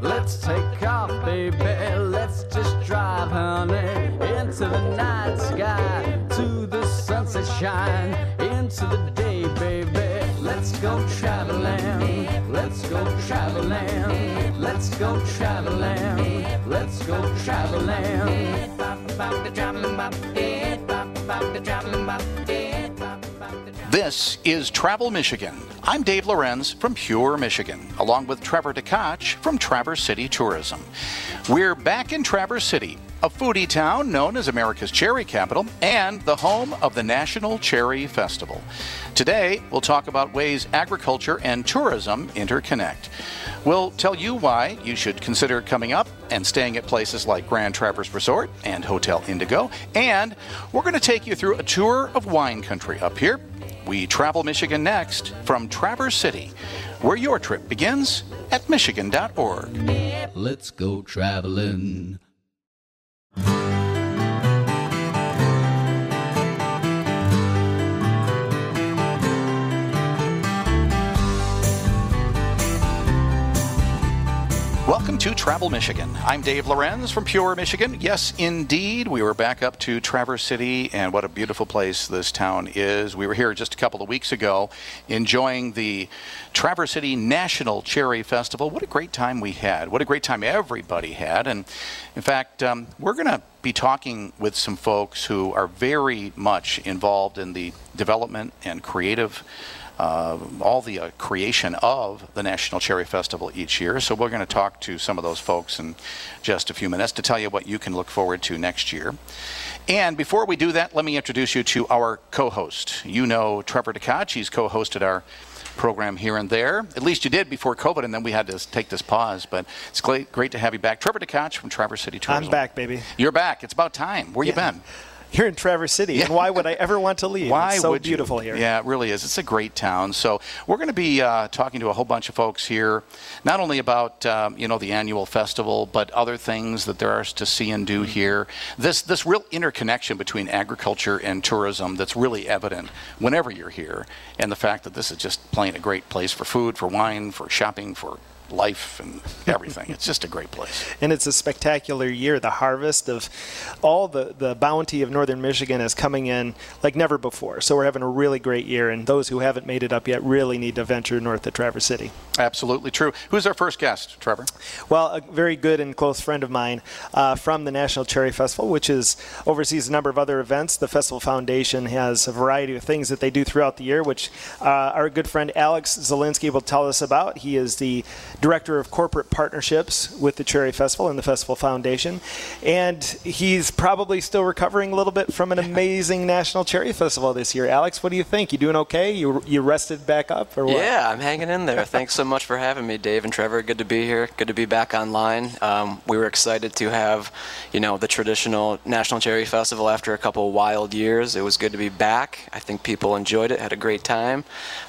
Let's take off, baby. Let's just drive, honey, into the night sky, to the sunset shine, into the day, baby. Let's go traveling. Let's go traveling. Let's go traveling. Let's go traveling. This is Travel Michigan. I'm Dave Lorenz from Pure Michigan, along with Trevor Tkach from Traverse City Tourism. We're back in Traverse City, a foodie town known as America's cherry capital and the home of the National Cherry Festival. Today, we'll talk about ways agriculture and tourism interconnect. We'll tell you why you should consider coming up and staying at places like Grand Traverse Resort and Hotel Indigo. And we're going to take you through a tour of wine country up here. We travel Michigan next from Traverse City, where your trip begins at Michigan.org. Let's go traveling. Welcome to Travel Michigan. I'm Dave Lorenz from Pure Michigan. Yes, indeed, we were back up to Traverse City, and what a beautiful place this town is. We were here just a couple of weeks ago enjoying the Traverse City National Cherry Festival. What a great time we had. What a great time everybody had. And in fact, um, we're going to be talking with some folks who are very much involved in the development and creative uh, all the uh, creation of the National Cherry Festival each year. So we're going to talk to some of those folks in just a few minutes to tell you what you can look forward to next year. And before we do that, let me introduce you to our co-host. You know Trevor Tkach. He's co-hosted our program here and there. At least you did before COVID, and then we had to take this pause. But it's great, great to have you back. Trevor Tkach from Traverse City Tourism. I'm back, baby. You're back. It's about time. Where you been? Here in Traverse City, and why would I ever want to leave? Why it's so would you? beautiful here. Yeah, it really is. It's a great town. So we're going to be uh, talking to a whole bunch of folks here, not only about um, you know the annual festival, but other things that there are to see and Mm-hmm. do here. This this real interconnection between agriculture and tourism that's really evident whenever you're here, and the fact that this is just plain a great place for food, for wine, for shopping, for life and everything. it's just a great place. And it's a spectacular year. The harvest of all the, the bounty of northern Michigan is coming in like never before. So we're having a really great year, and those who haven't made it up yet really need to venture north to Traverse City. Absolutely true. Who's our first guest, Trevor? Well, a very good and close friend of mine uh, from the National Cherry Festival, which is oversees a number of other events. The Festival Foundation has a variety of things that they do throughout the year, which uh, our good friend Alex Zielinski will tell us about. He is the director of corporate partnerships with the Cherry Festival and the Festival Foundation, and he's probably still recovering a little bit from an amazing National Cherry Festival this year. Alex, what do you think? You doing okay? You you rested back up or what? Yeah, I'm hanging in there. Thanks so much for having me, Dave and Trevor. Good to be here. Good to be back online. Um, we were excited to have, you know, the traditional National Cherry Festival after a couple wild years. It was good to be back. I think people enjoyed it, had a great time,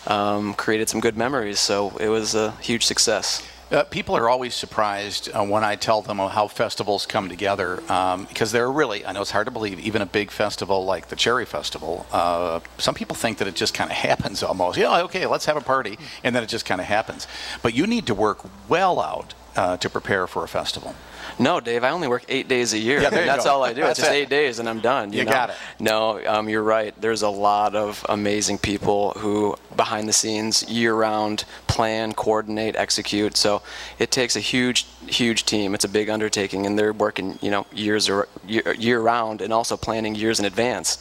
um, created some good memories. So it was a huge success. Uh, people are always surprised uh, when I tell them how festivals come together um, because they're really, I know it's hard to believe, even a big festival like the Cherry Festival, uh, some people think that it just kind of happens almost. Yeah, okay, let's have a party, and then it just kind of happens. But you need to work well out uh, to prepare for a festival. No, Dave, I only work eight days a year. Yeah, That's go. all I do. That's it's just it. eight days and I'm done. You, You know? got it. No, um, you're right. There's a lot of amazing people who, behind the scenes, year round, plan, coordinate, execute. So it takes a huge, huge team. It's a big undertaking, and they're working, you know, years or year, year round, and also planning years in advance.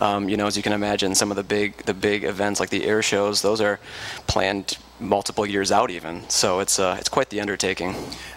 Um, you know, as you can imagine, some of the big, the big events like the air shows, those are planned multiple years out, even. So it's uh, it's quite the undertaking.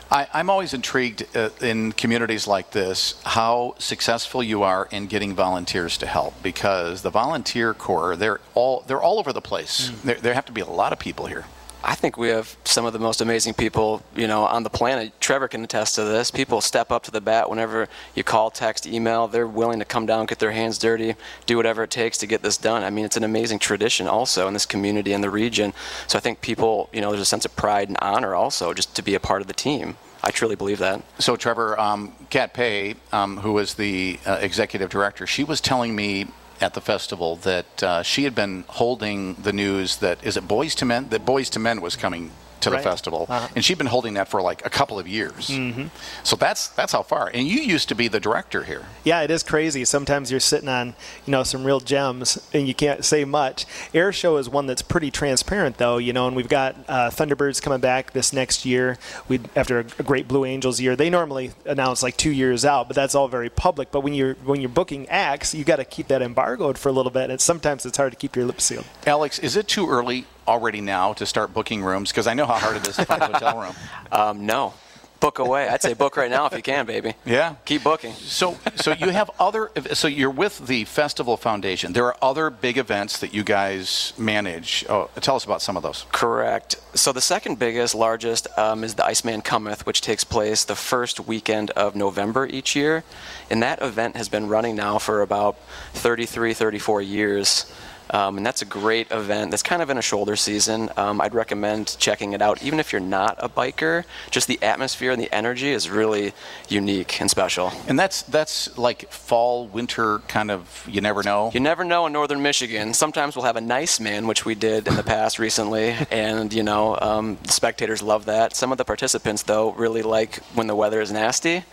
I, I'm always intrigued uh, in communities like this how successful you are in getting volunteers to help because the volunteer corps they're all they're all over the place. There, there have to be a lot of people here. I think we have some of the most amazing people, you know, on the planet. Trevor can attest to this. People step up to the bat whenever you call, text, email. They're willing to come down, get their hands dirty, do whatever it takes to get this done. I mean, it's an amazing tradition also in this community and the region. So I think people, you know, there's a sense of pride and honor also just to be a part of the team. I truly believe that. So, Trevor, um, Kat Paye, um, who is the uh, executive director, she was telling me at the festival that uh, she had been holding the news that is it Boyz II Men? That Boyz II Men was coming to the Right. festival, Uh-huh. and she'd been holding that for like a couple of years. Mm-hmm. So that's that's how far. And you used to be the director here. Yeah, it is crazy. Sometimes you're sitting on, you know, some real gems and you can't say much. Air Show is one that's pretty transparent, though, you know, and we've got uh, Thunderbirds coming back this next year. We after a, a great Blue Angels year. They normally announce like two years out, but that's all very public. But when you're when you're booking acts, you got to keep that embargoed for a little bit. And sometimes it's hard to keep your lips sealed. Alex, is it too early already now to start booking rooms? Because I know how hard it is to find a hotel room. Um, no, book away. I'd say book right now if you can, baby. Yeah. Keep booking. So, so you have other. So you're with the Festival Foundation. There are other big events that you guys manage. Oh, tell us about some of those. Correct. So the second biggest, largest, um, is the Iceman Cometh, which takes place the first weekend of November each year. And that event has been running now for about 33, 34 years. Um, and that's a great event. That's kind of in a shoulder season. Um, I'd recommend checking it out, even if you're not a biker. Just the atmosphere and the energy is really unique and special. And that's that's like fall, winter kind of. You never know. You never know in northern Michigan. Sometimes we'll have a nice man, which we did in the past recently, and you know, um, the spectators love that. Some of the participants, though, really like when the weather is nasty.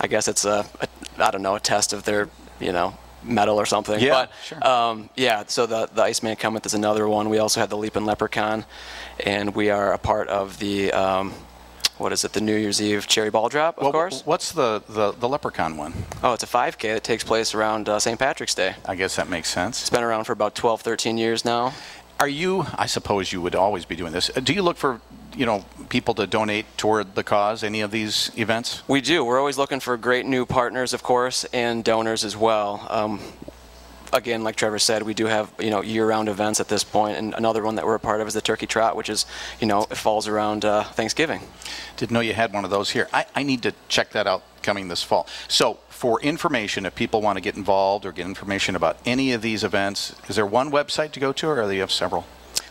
I guess it's a, a I don't know, a test of their, you know, metal or something. Yeah, but, sure. Um, yeah, so the, the Iceman Cometh is another one. We also had the Leaping Leprechaun, and we are a part of the, um, what is it, the New Year's Eve Cherry Ball Drop, of Well, course. What's the, the the Leprechaun one? Oh, it's a 5K that takes place around uh, St. Patrick's Day. I guess that makes sense. It's been around for about 12, 13 years now. Are you? I suppose you would always be doing this. Do you look for you know people to donate toward the cause? Any of these events? We do. We're always looking for great new partners, of course, and donors as well. Um, again, like Trevor said, we do have you know year-round events at this point, and another one that we're a part of is the Turkey Trot, which is you know it falls around uh, Thanksgiving. Didn't know you had one of those here. I, I need to check that out coming this fall. So, for information, if people want to get involved or get information about any of these events, is there one website to go to, or do you have several?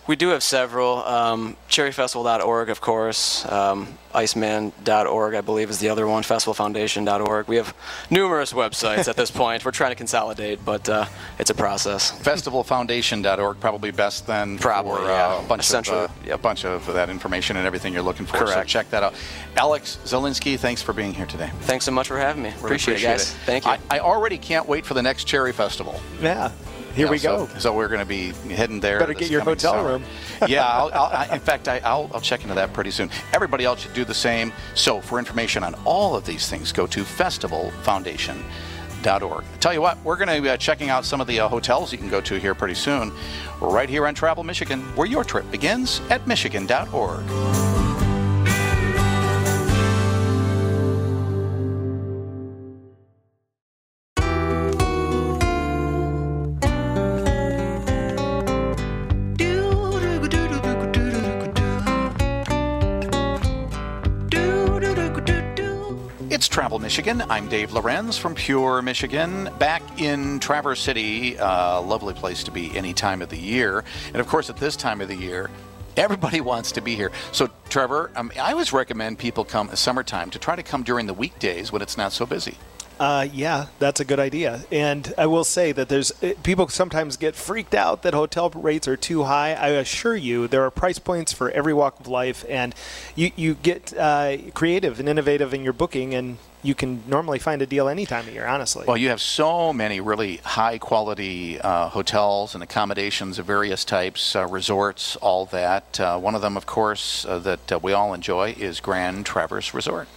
We do have several. Um, cherryfestival.org, of course. Um, Iceman.org, I believe, is the other one. Festivalfoundation.org. We have numerous websites at this point. We're trying to consolidate, but uh, it's a process. Festivalfoundation.org probably best then Probably, for yeah. uh, a bunch of Essentially, uh, yep. a bunch of that information and everything you're looking for. So Correct. check that out. Alex Zielinski, thanks for being here today. Thanks so much for having me. Really appreciate, it, guys. Thank you. I, I already can't wait for the next Cherry Festival. Yeah, here Yeah, we so- go. So, we're going to be heading there. Better get your hotel summer. room. yeah, I'll, I'll, I, in fact, I, I'll, I'll check into that pretty soon. Everybody else should do the same. So, for information on all of these things, go to festivalfoundation.org. Tell you what, we're going to be uh, checking out some of the uh, hotels you can go to here pretty soon. We're right here on Travel Michigan, where your trip begins at michigan.org. Michigan. I'm Dave Lorenz from Pure Michigan, back in Traverse City. Lovely place to be any time of the year. And of course, at this time of the year, everybody wants to be here. So, Trevor, um, I always recommend people come summertime to try to come during the weekdays when it's not so busy. Uh, yeah, that's a good idea. And I will say that there's uh, people sometimes get freaked out that hotel rates are too high. I assure you, there are price points for every walk of life, and you you get uh, creative and innovative in your booking, and you can normally find a deal any time of year. Honestly. Well, you have so many really high quality uh, hotels and accommodations of various types, uh, resorts, all that. Uh, one of them, of course, uh, that uh, we all enjoy is Grand Traverse Resort.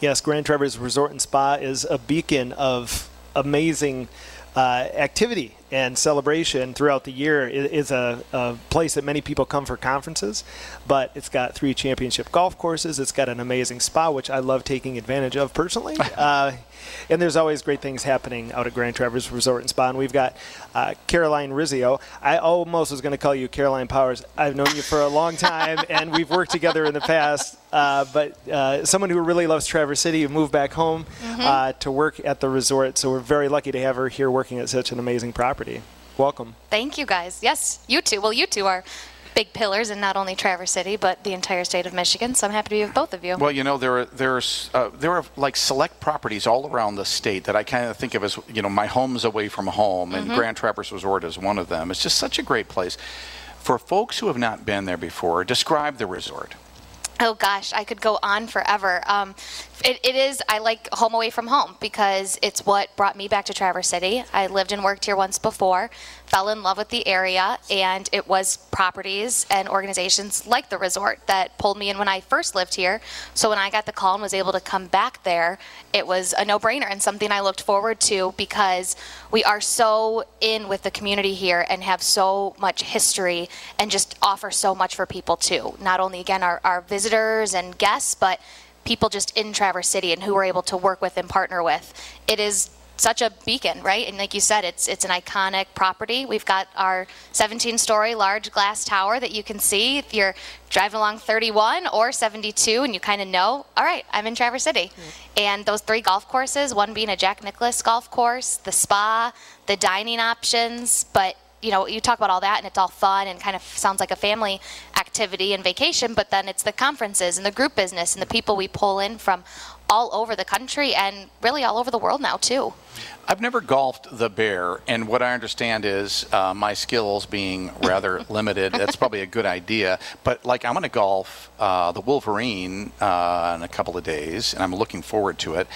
Yes, Grand Traverse Resort and Spa is a beacon of amazing uh, activity and celebration throughout the year. is a, a place that many people come for conferences, but it's got three championship golf courses. It's got an amazing spa, which I love taking advantage of personally. uh, and there's always great things happening out at Grand Traverse Resort and Spa. And we've got uh, Caroline Rizzio. I almost was going to call you Caroline Powers. I've known you for a long time, and we've worked together in the past. Uh, but uh, someone who really loves Traverse City, who moved back home uh, to work at the resort. So we're very lucky to have her here working at such an amazing property. Welcome. Thank you guys. Yes, you two. Well, you two are big pillars in not only Traverse City but the entire state of Michigan. So I'm happy to be with both of you. Well, you know, there are there's uh, there are like select properties all around the state that I kind of think of as you know my home's away from home, and Grand Traverse Resort is one of them. It's just such a great place. For folks who have not been there before, describe the resort. Oh gosh, I could go on forever. Um, it, it is, I like home away from home because it's what brought me back to Traverse City. I lived and worked here once before, fell in love with the area, and it was properties and organizations like the resort that pulled me in when I first lived here. So when I got the call and was able to come back there, it was a no brainer and something I looked forward to because we are so in with the community here and have so much history and just offer so much for people too. Not only, again, our, our visitors and guests, but people just in Traverse City and who we're able to work with and partner with. It is such a beacon, right? And like you said, it's it's an iconic property. We've got our 17-story large glass tower that you can see if you're driving along 31 or 72, and you kind of know, all right, I'm in Traverse City. Mm-hmm. And those three golf courses, one being a Jack Nicklaus golf course, the spa, the dining options, but you know, you talk about all that and it's all fun and kind of sounds like a family activity and vacation, but then it's the conferences and the group business and the people we pull in from all over the country and really all over the world now, too. I've never golfed the bear, and what I understand is uh, my skills being rather limited. That's probably a good idea. But like, I'm going to golf uh, the Wolverine uh, in a couple of days, and I'm looking forward to it.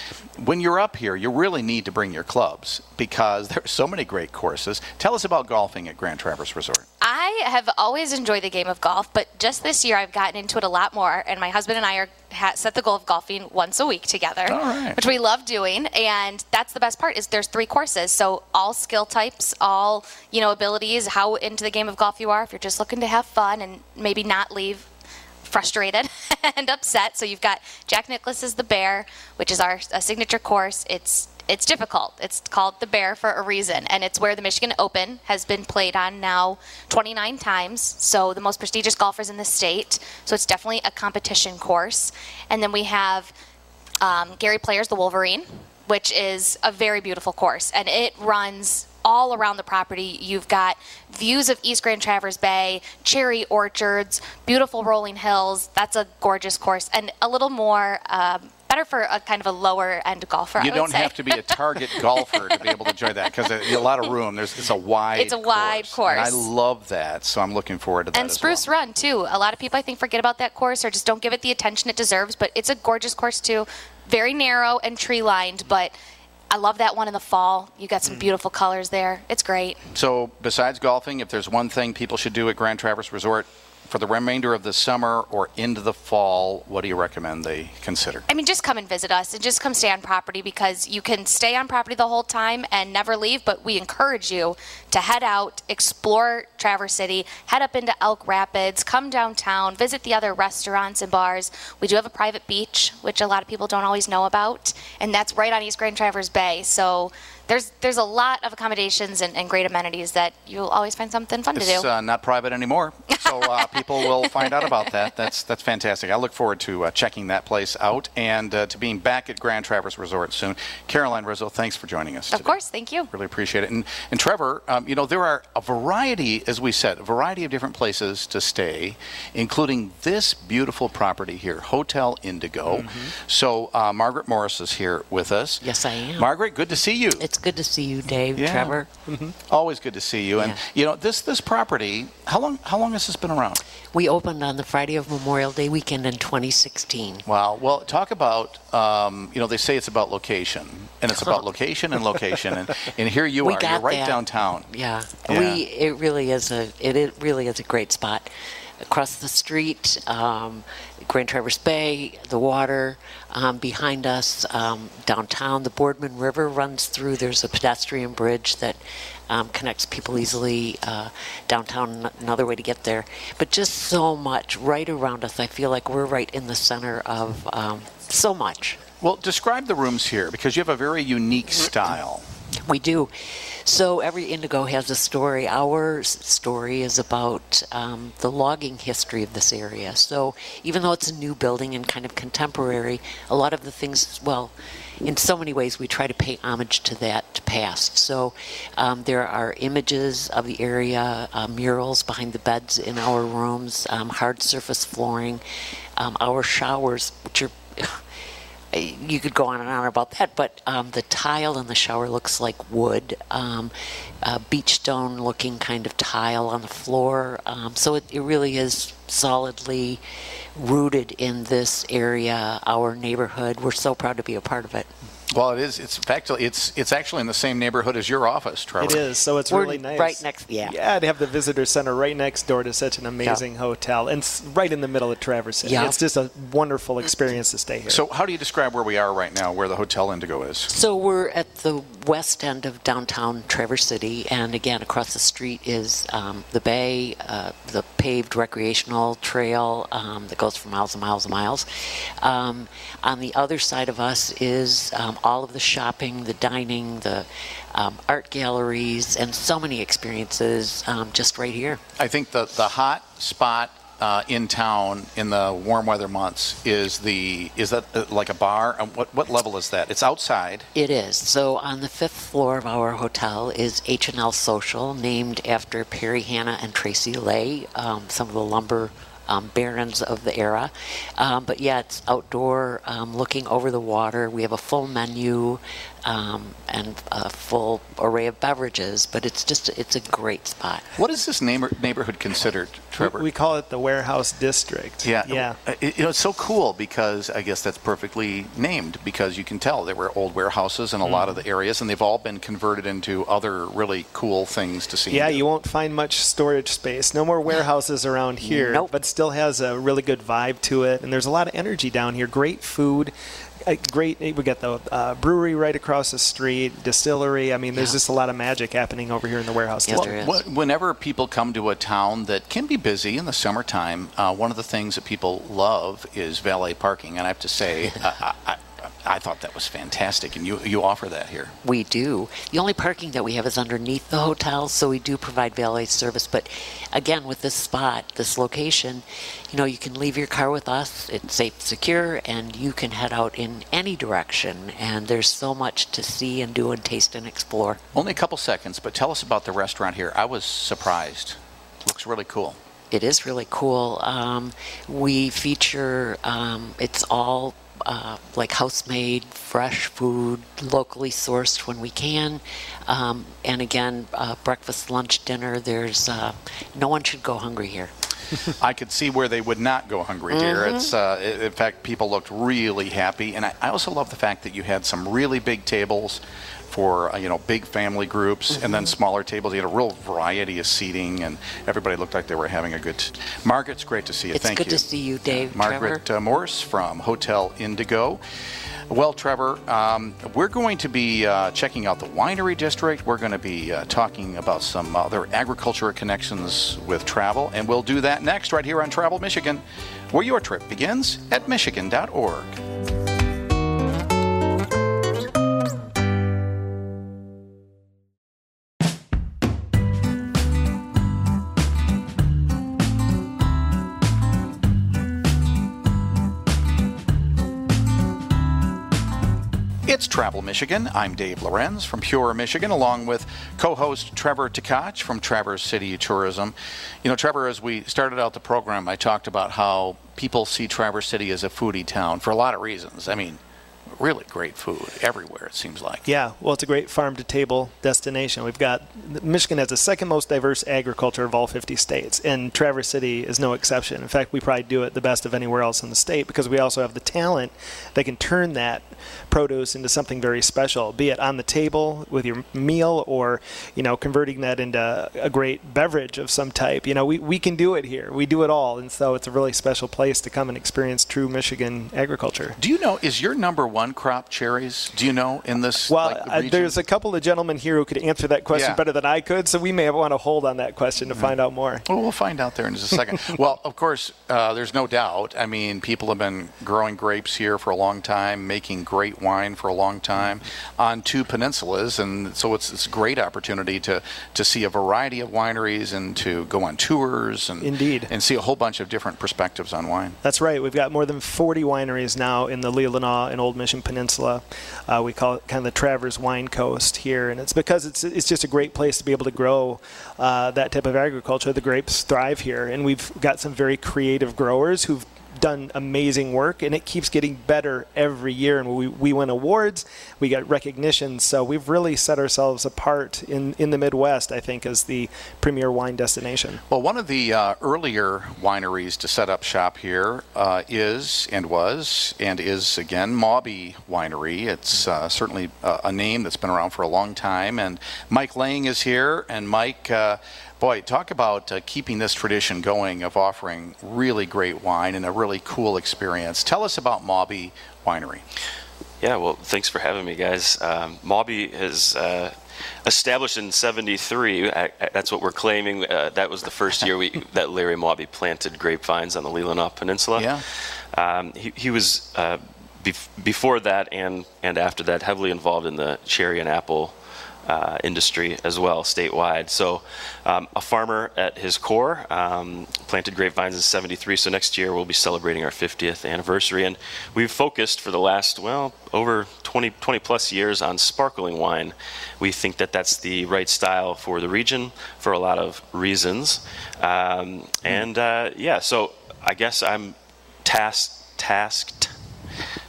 When you're up here, you really need to bring your clubs because there are so many great courses. Tell us about golfing at Grand Traverse Resort. I have always enjoyed the game of golf, but just this year I've gotten into it a lot more, and my husband and I are set the goal of golfing once a week together, which we love doing, and that's the best part is there's three courses, so all skill types, all you know abilities, how into the game of golf you are. If you're just looking to have fun and maybe not leave frustrated and upset, so you've got Jack Nicklaus is the Bear, which is our signature course. It's it's difficult. It's called the Bear for a reason, and it's where the Michigan Open has been played on now 29 times. So the most prestigious golfers in the state. So it's definitely a competition course. And then we have um, Gary Players, the Wolverine, which is a very beautiful course, and it runs all around the property. You've got views of East Grand Traverse Bay, cherry orchards, beautiful rolling hills. That's a gorgeous course, and a little more um, better for a kind of a lower end golfer. You don't say. have to be a target golfer to be able to enjoy that because a lot of room. There's it's a wide. It's a wide course. course. I love that, so I'm looking forward to that. And Spruce well. Run too. A lot of people I think forget about that course or just don't give it the attention it deserves. But it's a gorgeous course too. Very narrow and tree lined, but. I love that one in the fall. You got some mm. beautiful colors there. It's great. So, besides golfing, if there's one thing people should do at Grand Traverse Resort, for the remainder of the summer or into the fall, what do you recommend they consider? I mean, just come and visit us and just come stay on property because you can stay on property the whole time and never leave, but we encourage you to head out, explore Traverse City, head up into Elk Rapids, come downtown, visit the other restaurants and bars. We do have a private beach, which a lot of people don't always know about, and that's right on East Grand Traverse Bay. So there's there's a lot of accommodations and, and great amenities that you'll always find something fun it's, to do. Uh, not private anymore, so uh, people will find out about that. That's that's fantastic. I look forward to uh, checking that place out and uh, to being back at Grand Traverse Resort soon. Caroline Rizzo, thanks for joining us. Of today. course, thank you. Really appreciate it. And and Trevor, um, you know there are a variety, as we said, a variety of different places to stay, including this beautiful property here, Hotel Indigo. Mm-hmm. So uh, Margaret Morris is here with us. Yes, I am. Margaret, good to see you. It's good to see you, Dave, yeah. Trevor. Mm-hmm. Always good to see you. And you know this this property. How long how long has this been around? We opened on the Friday of Memorial Day weekend in 2016. Wow. Well, talk about um, you know they say it's about location, and it's about location and location, and, and here you we are. You're right that. downtown. Yeah. yeah. We it really is a it, it really is a great spot. Across the street, um, Grand Traverse Bay, the water um, behind us, um, downtown. The Boardman River runs through. There's a pedestrian bridge that um, connects people easily uh, downtown. Another way to get there, but just so much right around us. I feel like we're right in the center of um, so much. Well, describe the rooms here because you have a very unique style. We do. So every indigo has a story. Our story is about um, the logging history of this area. So even though it's a new building and kind of contemporary, a lot of the things, well, in so many ways, we try to pay homage to that past. So um, there are images of the area, uh, murals behind the beds in our rooms, um, hard surface flooring, um, our showers, which are you could go on and on about that, but um, the tile in the shower looks like wood, um, beach stone looking kind of tile on the floor. Um, so it, it, really is solidly rooted in this area, our neighborhood. We're so proud to be a part of it. Well, it is. It's actually it's it's actually in the same neighborhood as your office, Trevor. It is, so it's We're really nice. right next- yeah. Yeah, to have the visitor center right next door to such an amazing hotel, and s- right in the middle of Traverse City. Yeah. It's just a wonderful experience to stay here. So, how do you describe where we are right now, where the Hotel Indigo is? So we're at the west end of downtown Traverse City, and again, across the street is um, the bay, uh, the paved recreational trail um, that goes for miles and miles and miles. Um, on the other side of us is um, all of the shopping, the dining, the um, art galleries, and so many experiences um, just right here. I think the the hot spot uh, in town in the warm weather months is the is that uh, like a bar? Uh, what what level is that? It's outside. It is. So on the fifth floor of our hotel is H&L Social, named after Perry Hannah and Tracy Lay, um, some of the lumber um, barons of the era. Um, but yeah, it's outdoor, um, looking over the water. We have a full menu um, and a full array of beverages. But it's just it's a great spot. What is this neighbor, neighborhood considered, Trevor? we, we call it the warehouse district. Yeah, yeah. Uh, It, you know, it's so cool because I guess that's perfectly named because you can tell there were old warehouses in a lot of Mm-hmm. the areas, and they've all been converted into other really cool things to see. Yeah, you won't find much storage space. No more warehouses around here, Nope. but still has a really good vibe to it. And there's a lot of energy down here. Great food. Uh, Great, we got the uh, brewery right across the street, distillery. I mean, there's Yeah. just a lot of magic happening over here in the warehouse. Yes, district. there is. Wh- Whenever people come to a town that can be busy in the summertime, uh, one of the things that people love is valet parking. And I have to say, uh, I, I, I thought that was fantastic, and you, you offer that here. We do. The only parking that we have is underneath the hotel, so we do provide valet service. But again, with this spot, this location, you know, you can leave your car with us. It's safe, secure, and you can head out in any direction. And there's so much to see and do and taste and explore. Only a couple seconds, but tell us about the restaurant here. I was surprised. Looks really cool. It is really cool. Um, we feature, um, it's all uh, like house made, fresh food, locally sourced when we can. Um, and again, uh, breakfast, lunch, dinner. There's uh, no one should go hungry here. I could see where they would not go hungry here. It's, uh, in fact, people looked really happy, and I, I also love the fact that you had some really big tables for uh, you know big family groups, and then smaller tables. You had a real variety of seating, and everybody looked like they were having a good. T- Margaret, it's great to see you. Thank you. It's Thank good you. to see you, Dave. Margaret Trevor. uh, Morse from Hotel Indigo. Well, Trevor, um, we're going to be uh, checking out the winery district. We're going to be uh, talking about some other agriculture connections with travel, and we'll do that next right here on Travel Michigan, where your trip begins at michigan.org. It's Travel Michigan. I'm Dave Lorenz from Pure Michigan, along with co host Trevor Tkach from Traverse City Tourism. You know, Trevor, as we started out the program, I talked about how people see Traverse City as a foodie town for a lot of reasons. I mean, really great food everywhere, it seems like. Yeah, well, it's a great farm to table destination. We've got Michigan has the second most diverse agriculture of all 50 states, and Traverse City is no exception. In fact, we probably do it the best of anywhere else in the state because we also have the talent that can turn that produce into something very special, be it on the table with your meal or, you know, converting that into a great beverage of some type. You know, we, we can do it here. We do it all, and so it's a really special place to come and experience true Michigan agriculture. Do you know, is your number one crop cherries? Do you know in this Well, like, uh, there's a couple of gentlemen here who could answer that question Yeah. better than I could, so we may want to hold on that question to find out more. Well, we'll find out there in just a second. well, of course, uh, there's no doubt. I mean, people have been growing grapes here for a long time, making great wine for a long time on two peninsulas, and so it's, it's a great opportunity to, to see a variety of wineries and to go on tours and Indeed. and see a whole bunch of different perspectives on wine. That's right. We've got more than 40 wineries now in the Leelanau and Old Mission Peninsula. Uh, we call it kind of the Traverse Wine Coast here, and it's because it's it's just a great place to be able to grow uh, that type of agriculture. The grapes thrive here, and we've got some very creative growers who've done amazing work, and it keeps getting better every year. And we, we win awards, we get recognition. So we've really set ourselves apart in, in the Midwest, I think, as the premier wine destination. Well, one of the uh, earlier wineries to set up shop here uh, is and was and is again Mawby Winery. It's uh, certainly a, a name that's been around for a long time. And Mike Laing is here. And Mike, uh, boy, talk about uh, keeping this tradition going of offering really great wine and a really cool experience. Tell us about Mawby Winery. Yeah, well, thanks for having me, guys. Um, Mawby is uh, established in '73. That's what we're claiming. Uh, that was the first year we, that Larry Mawby planted grapevines on the Leelanau Peninsula. Yeah. Um, he, he was uh, bef- before that and and after that heavily involved in the cherry and apple uh, industry as well statewide. So, um, a farmer at his core, um, planted grapevines in 73. So, next year we'll be celebrating our 50th anniversary. And we've focused for the last, well, over 20, 20 plus years on sparkling wine. We think that that's the right style for the region for a lot of reasons. Um, and uh, yeah, so I guess I'm tasked. tasked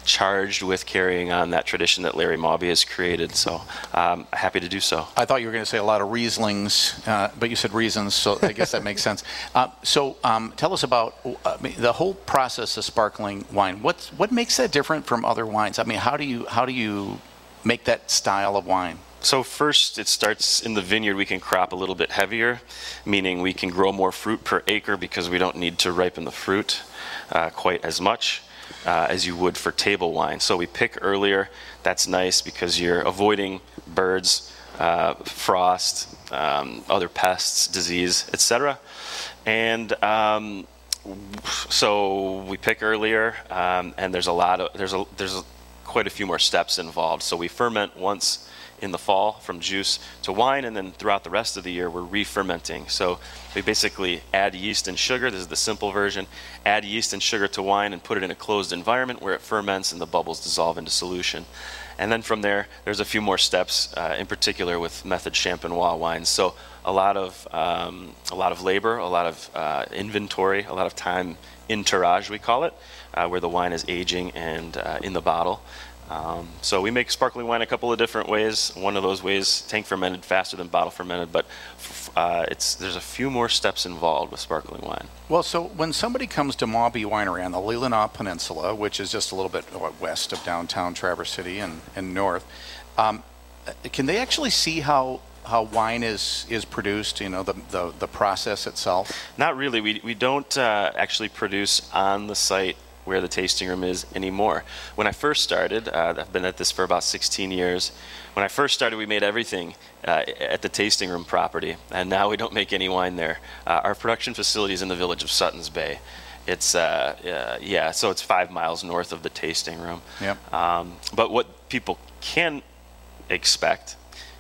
charged with carrying on that tradition that Larry Mawby has created. So um, happy to do so. I thought you were going to say a lot of Rieslings, uh, but you said reasons, so I guess that makes sense. Uh, so um, tell us about uh, the whole process of sparkling wine. What's, what makes that different from other wines? I mean, how do you how do you make that style of wine? So first, it starts in the vineyard. We can crop a little bit heavier, meaning we can grow more fruit per acre because we don't need to ripen the fruit uh, quite as much uh, as you would for table wine. So we pick earlier. That's nice because you're avoiding birds, uh, frost, um, other pests, disease, etc. And um, so we pick earlier, um, and there's a lot of there's a there's a, quite a few more steps involved. So we ferment once in the fall from juice to wine, and then throughout the rest of the year, we're re fermenting. So we basically add yeast and sugar. This is the simple version. Add yeast and sugar to wine and put it in a closed environment where it ferments and the bubbles dissolve into solution. And then from there, there's a few more steps, uh, in particular with method champenoise wines. So a lot of um, a lot of labor, a lot of uh, inventory, a lot of time in tirage, we call it, uh, where the wine is aging and uh, in the bottle. Um, so we make sparkling wine a couple of different ways. One of those ways, tank fermented faster than bottle fermented, but uh, it's there's a few more steps involved with sparkling wine. Well, so when somebody comes to Mawby Winery on the Leelanau Peninsula, which is just a little bit west of downtown Traverse City and, and north, um, can they actually see how how wine is is produced? You know, the the, the process itself. Not really. We we don't uh, actually produce on the site where the tasting room is anymore. When I first started, uh, I've been at this for about 16 years. When I first started, we made everything uh, at the tasting room property, and now we don't make any wine there. Uh, our production facility is in the village of Suttons Bay. It's uh, yeah, so it's five miles north of the tasting room. Yep. Um, but what people can expect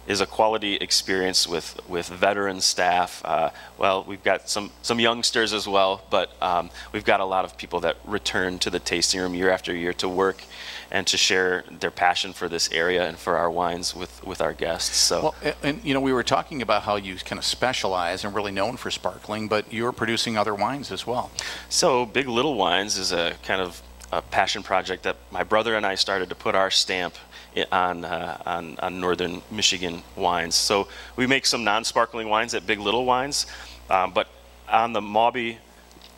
is a quality experience with, with veteran staff. Uh, well, we've got some, some youngsters as well, but um, we've got a lot of people that return to the tasting room year after year to work and to share their passion for this area and for our wines with, with our guests. So, well, and you know, we were talking about how you kind of specialize and really known for sparkling, but you're producing other wines as well. So, Big Little Wines is a kind of a passion project that my brother and I started to put our stamp on, uh, on, on northern Michigan wines. So we make some non-sparkling wines at Big Little Wines, um, but on the Mawby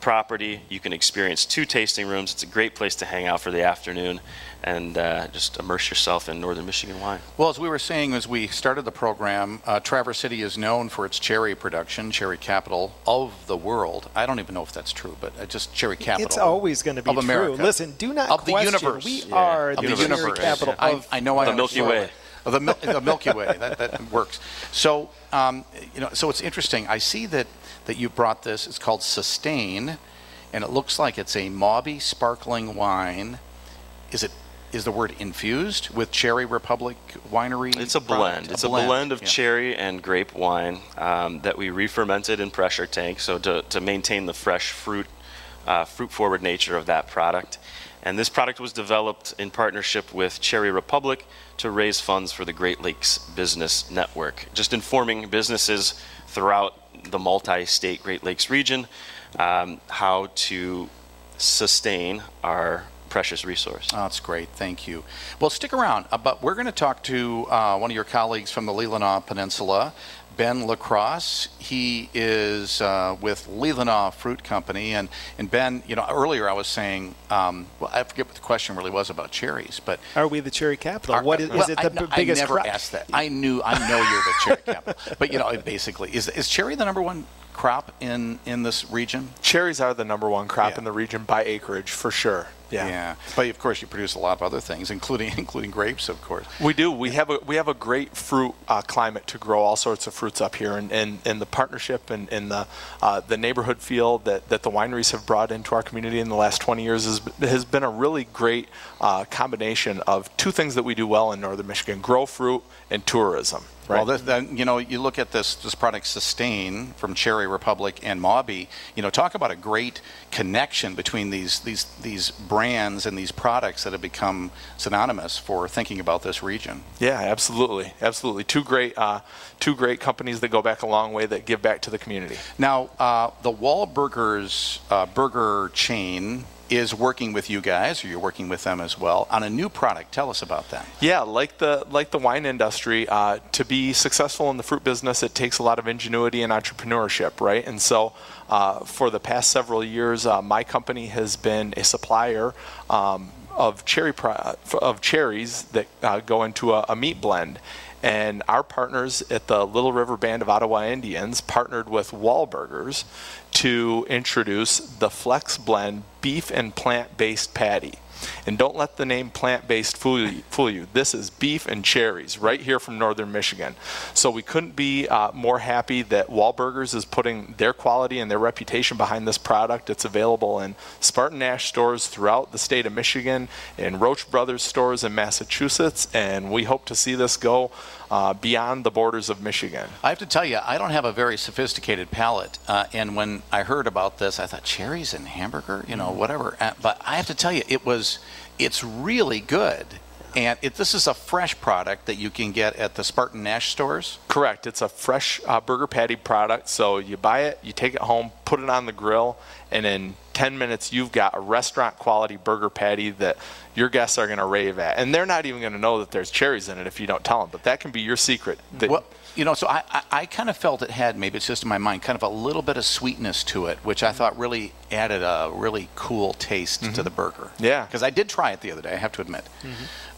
property, you can experience two tasting rooms. It's a great place to hang out for the afternoon and uh, just immerse yourself in northern Michigan wine. Well, as we were saying as we started the program, uh, Traverse City is known for its cherry production, cherry capital of the world. I don't even know if that's true, but uh, just cherry capital. It's always going to be of America. true. Listen, do not of question. the universe. We yeah. are of the, the cherry universe. capital I, of I know I the Milky Way. The, Mil- the Milky Way. That, that works. So, um, you know, so it's interesting. I see that that you brought this. It's called Sustain, and it looks like it's a Mawby sparkling wine. Is it is the word infused with Cherry Republic Winery? It's a blend. It's a blend, a blend of yeah. cherry and grape wine um, that we re-fermented in pressure tank, so to, to maintain the fresh fruit, uh, fruit-forward nature of that product. And this product was developed in partnership with Cherry Republic to raise funds for the Great Lakes Business Network, just informing businesses throughout the multi-state Great Lakes region um, how to sustain our precious resource. Oh, that's great. Thank you. Well, stick around. Uh, but we're going to talk to uh, one of your colleagues from the Leelanau Peninsula, Ben LaCross. He is uh, with Leelanau Fruit Company. And, and Ben, you know, earlier I was saying, um, well, I forget what the question really was about cherries, but. Are we the cherry capital? Are- what is, well, is it the I, b- biggest I never crop? asked that. I knew, I know you're the cherry capital. But, you know, basically, is, is cherry the number one crop in, in this region? Cherries are the number one crop Yeah. in the region by acreage for sure. Yeah. But of course, you produce a lot of other things, including including grapes, of course. We do. We have a we have a great fruit uh, climate to grow all sorts of fruits up here, and, and, and the partnership and, and the uh, the neighborhood feel that, that the wineries have brought into our community in the last 20 years has, has been a really great uh, combination of two things that we do well in northern Michigan: grow fruit and tourism. Right. Well, this, then you know, you look at this this product Sustain from Cherry Republic and Mawby. You know, talk about a great connection between these these these brands and these products that have become synonymous for thinking about this region. Yeah, absolutely, absolutely. Two great, uh, two great companies that go back a long way that give back to the community. Now, uh, the Wahlburgers uh, burger chain is working with you guys, or you're working with them as well, on a new product. Tell us about that. Yeah, like the like the wine industry, uh, to be successful in the fruit business, it takes a lot of ingenuity and entrepreneurship, right? And so, uh, for the past several years, uh, my company has been a supplier. Um, of cherry pro- of cherries that uh, go into a, a meat blend, and our partners at the Little River Band of Ottawa Indians partnered with Wahlburgers to introduce the Flex Blend beef and plant-based patty. And don't let the name plant-based fool you, fool you. This is beef and cherries right here from northern Michigan. So we couldn't be uh, more happy that Wahlburgers is putting their quality and their reputation behind this product. It's available in SpartanNash stores throughout the state of Michigan, in Roche Brothers stores in Massachusetts, and we hope to see this go uh, beyond the borders of Michigan. I have to tell you, I don't have a very sophisticated palate, uh, and when I heard about this, I thought cherries and hamburger, you know, whatever. Uh, but I have to tell you, it was, it's really good, and it, this is a fresh product that you can get at the SpartanNash stores. Correct. It's a fresh uh, burger patty product. So you buy it, you take it home, put it on the grill, and in 10 minutes, you've got a restaurant quality burger patty that your guests are going to rave at. And they're not even going to know that there's cherries in it if you don't tell them. But that can be your secret. That, Well, you know, so I, I, I kind of felt it had, maybe it's just in my mind, kind of a little bit of sweetness to it, which I thought really added a really cool taste to the burger. Yeah. Because I did try it the other day, I have to admit.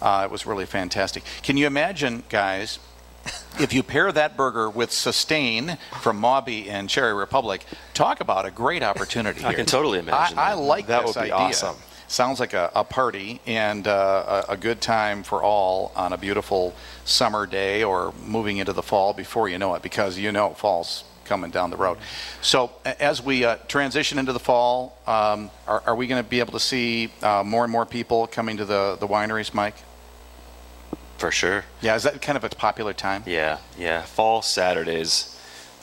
Uh, it was really fantastic. Can you imagine, guys, if you pair that burger with Sustain from Mawby and Cherry Republic, talk about a great opportunity I here. can totally imagine I, I that. like That this would be idea. awesome. Sounds like a, a party and uh, a, a good time for all on a beautiful summer day or moving into the fall before you know it, because you know fall's coming down the road. So as we uh, transition into the fall, um, are, are we going to be able to see uh, more and more people coming to the, the wineries, Mike? For sure. Yeah, is that kind of a popular time? Yeah, yeah. Fall Saturdays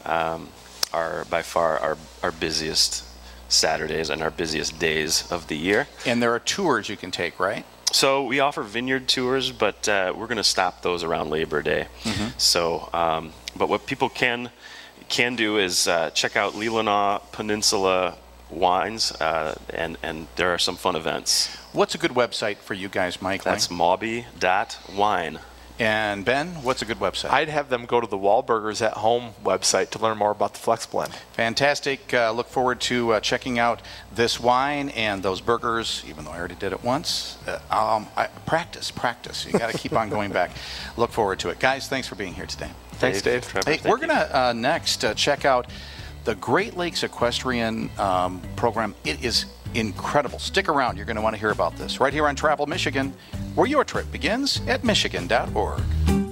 um, are by far our, our busiest Saturdays and our busiest days of the year. And there are tours you can take, right? So we offer vineyard tours, but uh, we're going to stop those around Labor Day. So, um, but what people can can do is uh, check out Leelanau Peninsula wines, uh, and and there are some fun events. What's a good website for you guys, Mike? That's mawby.wine. and Ben, what's a good website? I'd have them go to the Wahlburgers at Home website to learn more about the Flex Blend. Fantastic. Uh, look forward to uh, checking out this wine and those burgers, even though I already did it once. Uh, um, I, practice, practice. You got to keep on going back. Look forward to it. Guys, thanks for being here today. Thanks, Dave. Trevor, Hey, thank we're going to uh, next uh, check out the Great Lakes Equestrian um, program. It is incredible. Stick around. You're going to want to hear about this right here on Travel Michigan, where your trip begins at michigan.org.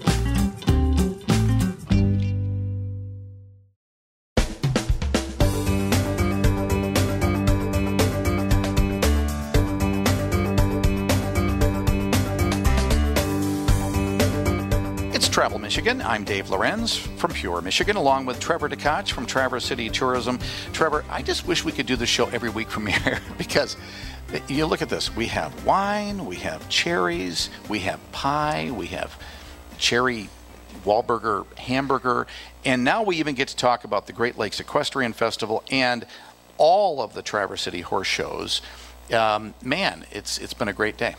Travel Michigan. I'm Dave Lorenz from Pure Michigan, along with Trevor Tkach from Traverse City Tourism. Trevor, I just wish we could do the show every week from here because you look at this. We have wine, we have cherries, we have pie, we have cherry Wahlburger hamburger, and now we even get to talk about the Great Lakes Equestrian Festival and all of the Traverse City horse shows um, man, it's it's been a great day.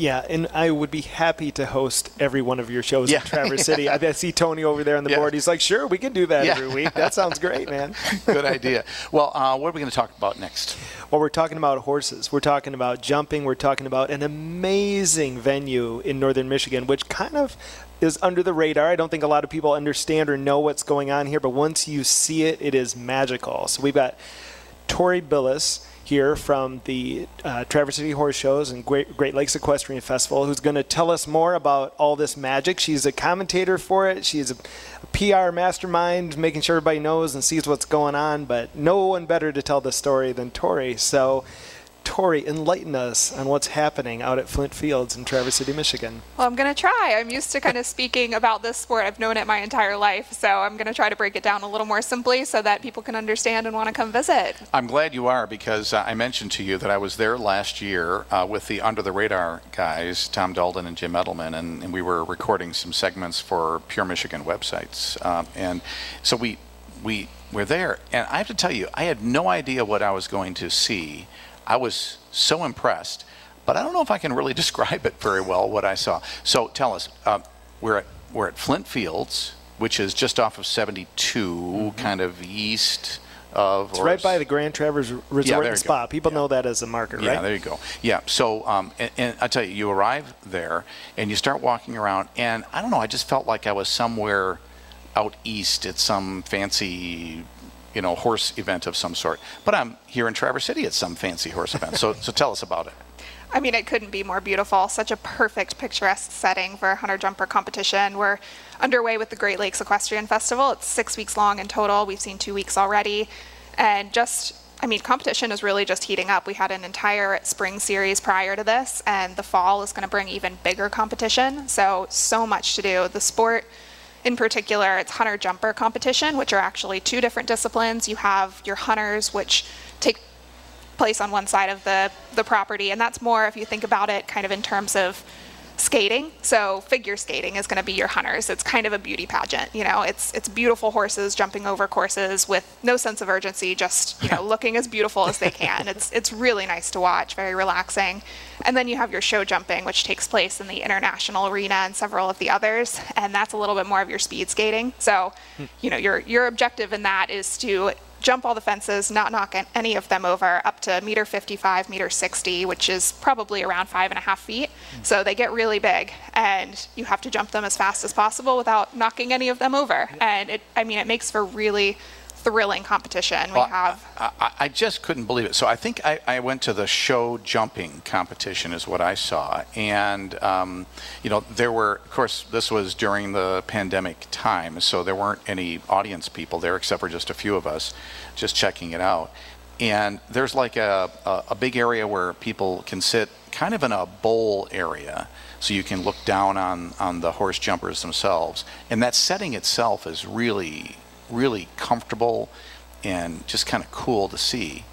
Yeah, and I would be happy to host every one of your shows Yeah. in Traverse City. I I see Tony over there on the Yeah. board. He's like, sure, we can do that Yeah. every week. That sounds great, man. Good idea. Well, uh, what are we going to talk about next? Well, we're talking about horses. We're talking about jumping. We're talking about an amazing venue in northern Michigan, which kind of is under the radar. I don't think a lot of people understand or know what's going on here, but once you see it, it is magical. So we've got Tori Billis here from the uh, Traverse City Horse Shows and Great, Great Lakes Equestrian Festival, who's going to tell us more about all this magic. She's a commentator for it. She's a, a PR mastermind, making sure everybody knows and sees what's going on. But no one better to tell the story than Tori. So, Tori, enlighten us on what's happening out at Flint Fields in Traverse City, Michigan. Well, I'm going to try. I'm used to kind of speaking about this sport. I've known it my entire life, so I'm going to try to break it down a little more simply so that people can understand and want to come visit. I'm glad you are because uh, I mentioned to you that I was there last year uh, with the Under the Radar guys, Tom Daldin and Jim Edelman, and, and we were recording some segments for Pure Michigan websites. Um, and so we we were there, and I have to tell you, I had no idea what I was going to see. I was so impressed, but I don't know if I can really describe it very well what I saw. So tell us, uh, we're at we're at Flint Fields, which is just off of 72, kind of east of. Mm-hmm. It's right by the Grand Traverse Resort there and you go. Spa. People know that as a marker, Yeah, right? there you go. Yeah, so um, and, and I tell you, you arrive there and you start walking around, and I don't know, I just felt like I was somewhere out east at some fancy, you know, horse event of some sort. But I'm here in Traverse City at some fancy horse event. So, so tell us about it. I mean, it couldn't be more beautiful. Such a perfect, picturesque setting for a hunter jumper competition. We're underway with the Great Lakes Equestrian Festival. It's six weeks long in total. We've seen two weeks already. And just, I mean, competition is really just heating up. We had an entire spring series prior to this, and the fall is going to bring even bigger competition. So, so much to do. The sport, in particular, it's hunter jumper competition, which are actually two different disciplines. You have your hunters, which take place on one side of the, the property, and that's more, if you think about it, kind of in terms of skating. So figure skating is going to be your hunters. It's kind of a beauty pageant, you know. It's it's beautiful horses jumping over courses with no sense of urgency, just you know looking as beautiful as they can. It's it's really nice to watch, very relaxing. And then you have your show jumping, which takes place in the international arena and several of the others, and that's a little bit more of your speed skating. So, hmm. you know, your your objective in that is to jump all the fences, not knock any of them over, up to meter 55, meter 60, which is probably around five and a half feet. Hmm. So they get really big, and you have to jump them as fast as possible without knocking any of them over. And it, I mean, it makes for really thrilling competition. We Well, have. I, I- I just couldn't believe it. So I think I, I went to the show jumping competition, is what I saw, and um, you know there were, of course, this was during the pandemic time, so there weren't any audience people there except for just a few of us, just checking it out. And there's like a, a, a big area where people can sit, kind of in a bowl area, so you can look down on on the horse jumpers themselves. And that setting itself is really really comfortable and just kind of cool to see.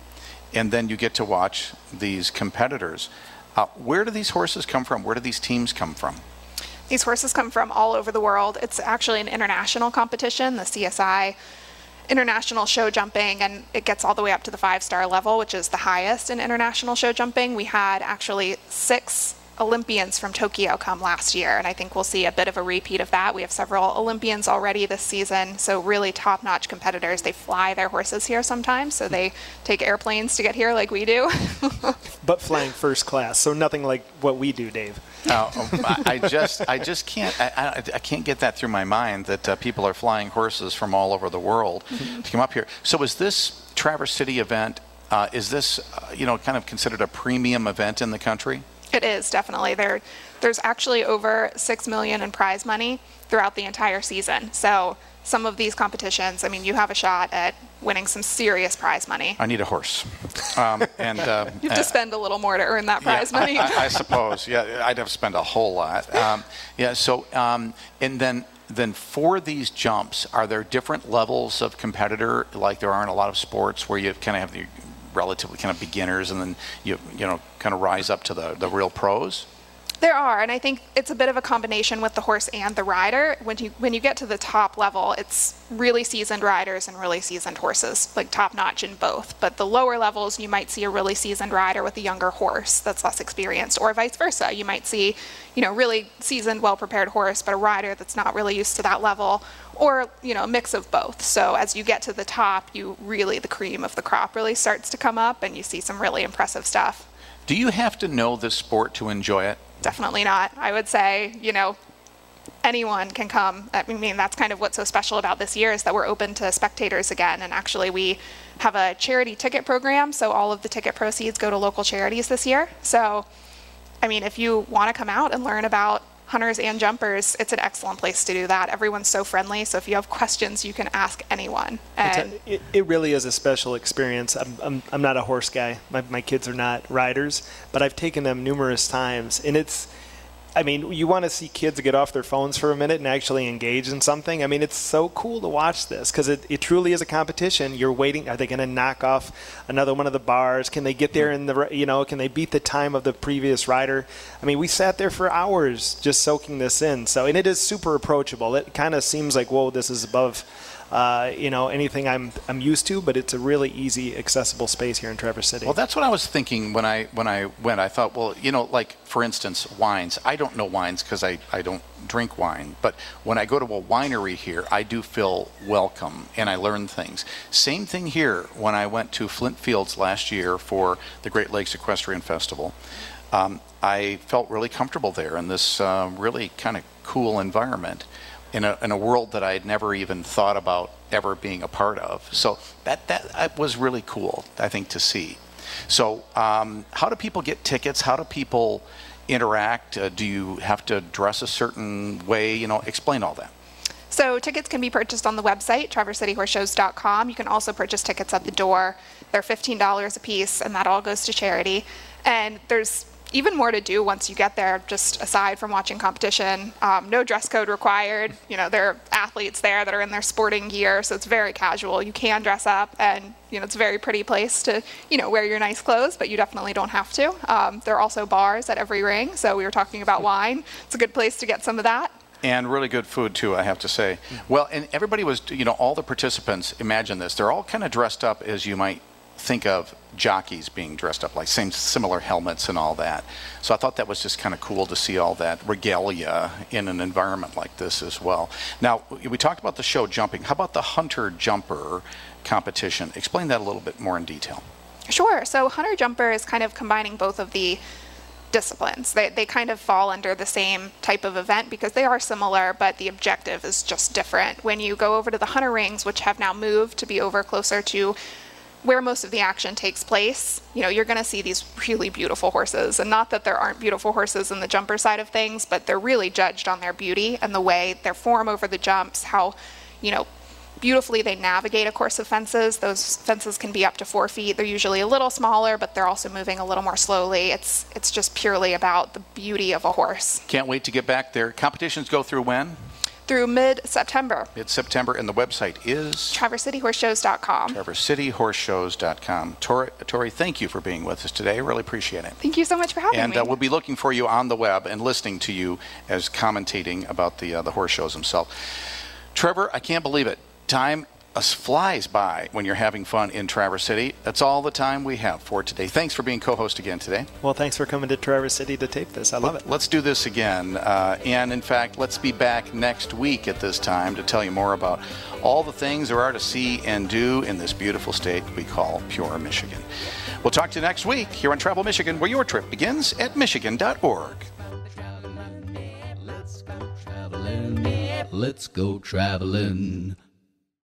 And then you get to watch these competitors. Uh, where do these horses come from? Where do these teams come from? These horses come from all over the world. It's actually an international competition, the CSI International Show Jumping, and it gets all the way up to the five star level, which is the highest in international show jumping. We had actually six Olympians from Tokyo come last year, and I think we'll see a bit of a repeat of that. We have several Olympians already this season, so really top notch competitors. They fly their horses here sometimes, so they take airplanes to get here like we do. But flying first class, so nothing like what we do, Dave. Uh, I I just, I just can't, I, I, I can't get that through my mind that uh, people are flying horses from all over the world to come up here. So is this Traverse City event? Uh, is this, uh, you know, kind of considered a premium event in the country? It is definitely there. There's actually over six million in prize money throughout the entire season. So some of these competitions, I mean, you have a shot at winning some serious prize money. I need a horse, um, and uh, You have to spend a little more to earn that prize yeah, money. I, I, I suppose. Yeah, I'd have to spend a whole lot. Um, yeah. So, um, and then then for these jumps, are there different levels of competitor, like there are in a lot of sports, where you kind of have the relatively kind of beginners, and then you you know kind of rise up to the the real pros? There are, and I think it's a bit of a combination with the horse and the rider. When you when you get to the top level, it's really seasoned riders and really seasoned horses, like top notch in both. But the lower levels, you might see a really seasoned rider with a younger horse that's less experienced, or vice versa. You might see, you know, really seasoned, well prepared horse, but a rider that's not really used to that level, or you know, a mix of both. So as you get to the top, you really the cream of the crop really starts to come up, and you see some really impressive stuff. Do you have to know this sport to enjoy it? Definitely not. I would say, you know, anyone can come. I mean, that's kind of what's so special about this year is that we're open to spectators again. And actually, we have a charity ticket program, so all of the ticket proceeds go to local charities this year. So, I mean, if you want to come out and learn about hunters and jumpers, it's an excellent place to do that. Everyone's so friendly, so if you have questions, you can ask anyone. And it, it, really is a special experience. I'm, I'm, I'm not a horse guy. My, my kids are not riders, but I've taken them numerous times, and it's I mean, you want to see kids get off their phones for a minute and actually engage in something. I mean, it's so cool to watch this because it, it truly is a competition. You're waiting. Are they going to knock off another one of the bars? Can they get there in the, you know, can they beat the time of the previous rider? I mean, we sat there for hours just soaking this in. So, and it is super approachable. It kind of seems like, whoa, this is above uh, you know, anything I'm I'm used to, but it's a really easy, accessible space here in Traverse City. Well, that's what I was thinking when I when I went. I thought, well, you know, like for instance, wines. I don't know wines because I I don't drink wine, but when I go to a winery here, I do feel welcome and I learn things. Same thing here when I went to Flint Fields last year for the Great Lakes Equestrian Festival. Um, I felt really comfortable there in this uh, really kind of cool environment in a, in a world that I had never even thought about ever being a part of. So that, that, was really cool, I think, to see. So, um, how do people get tickets? How do people interact? Uh, do you have to dress a certain way? You know, explain all that. So, tickets can be purchased on the website, traversecityhorseshows.com. You can also purchase tickets at the door. They're $15 a piece, and that all goes to charity. And there's even more to do once you get there, just aside from watching competition. Um, no dress code required. You know, there are athletes there that are in their sporting gear, so it's very casual. You can dress up, and you know, it's a very pretty place to, you know, wear your nice clothes, but you definitely don't have to. Um, there are also bars at every ring, so we were talking about wine. It's a good place to get some of that. And really good food too, I have to say. Well, and everybody was, you know, all the participants. Imagine this: they're all kind of dressed up as you might think of jockeys being dressed up like same similar helmets and all that. So I thought that was just kind of cool to see all that regalia in an environment like this as well. Now we talked about the show jumping. How about the hunter jumper competition? Explain that a little bit more in detail. Sure. So hunter jumper is kind of combining both of the disciplines. They, they kind of fall under the same type of event because they are similar, but the objective is just different. When you go over to the hunter rings, which have now moved to be over closer to where most of the action takes place, you know, you're going to see these really beautiful horses. And not that there aren't beautiful horses in the jumper side of things, but they're really judged on their beauty and the way their form over the jumps, how, you know, beautifully they navigate a course of fences. Those fences can be up to four feet. They're usually a little smaller, but they're also moving a little more slowly. It's it's just purely about the beauty of a horse. Can't wait to get back there. Competitions go through when? Through mid-September. Mid-September, and the website is TraverseCityHorseShows.com. TraverseCityHorseShows.com. Tori, Tori, thank you for being with us today. Really appreciate it. Thank you so much for having and, me. And uh, we'll be looking for you on the web and listening to you as commentating about the uh, the horse shows themselves. Trevor, I can't believe it. Time flies by when you're having fun in Traverse City. That's all the time we have for today. Thanks for being co-host again today. Well, thanks for coming to Traverse City to tape this. I love it. Let's do this again. Uh, and in fact, let's be back next week at this time to tell you more about all the things there are to see and do in this beautiful state we call Pure Michigan. We'll talk to you next week here on Travel Michigan, where your trip begins at michigan.org. Let's go traveling. Let's go traveling.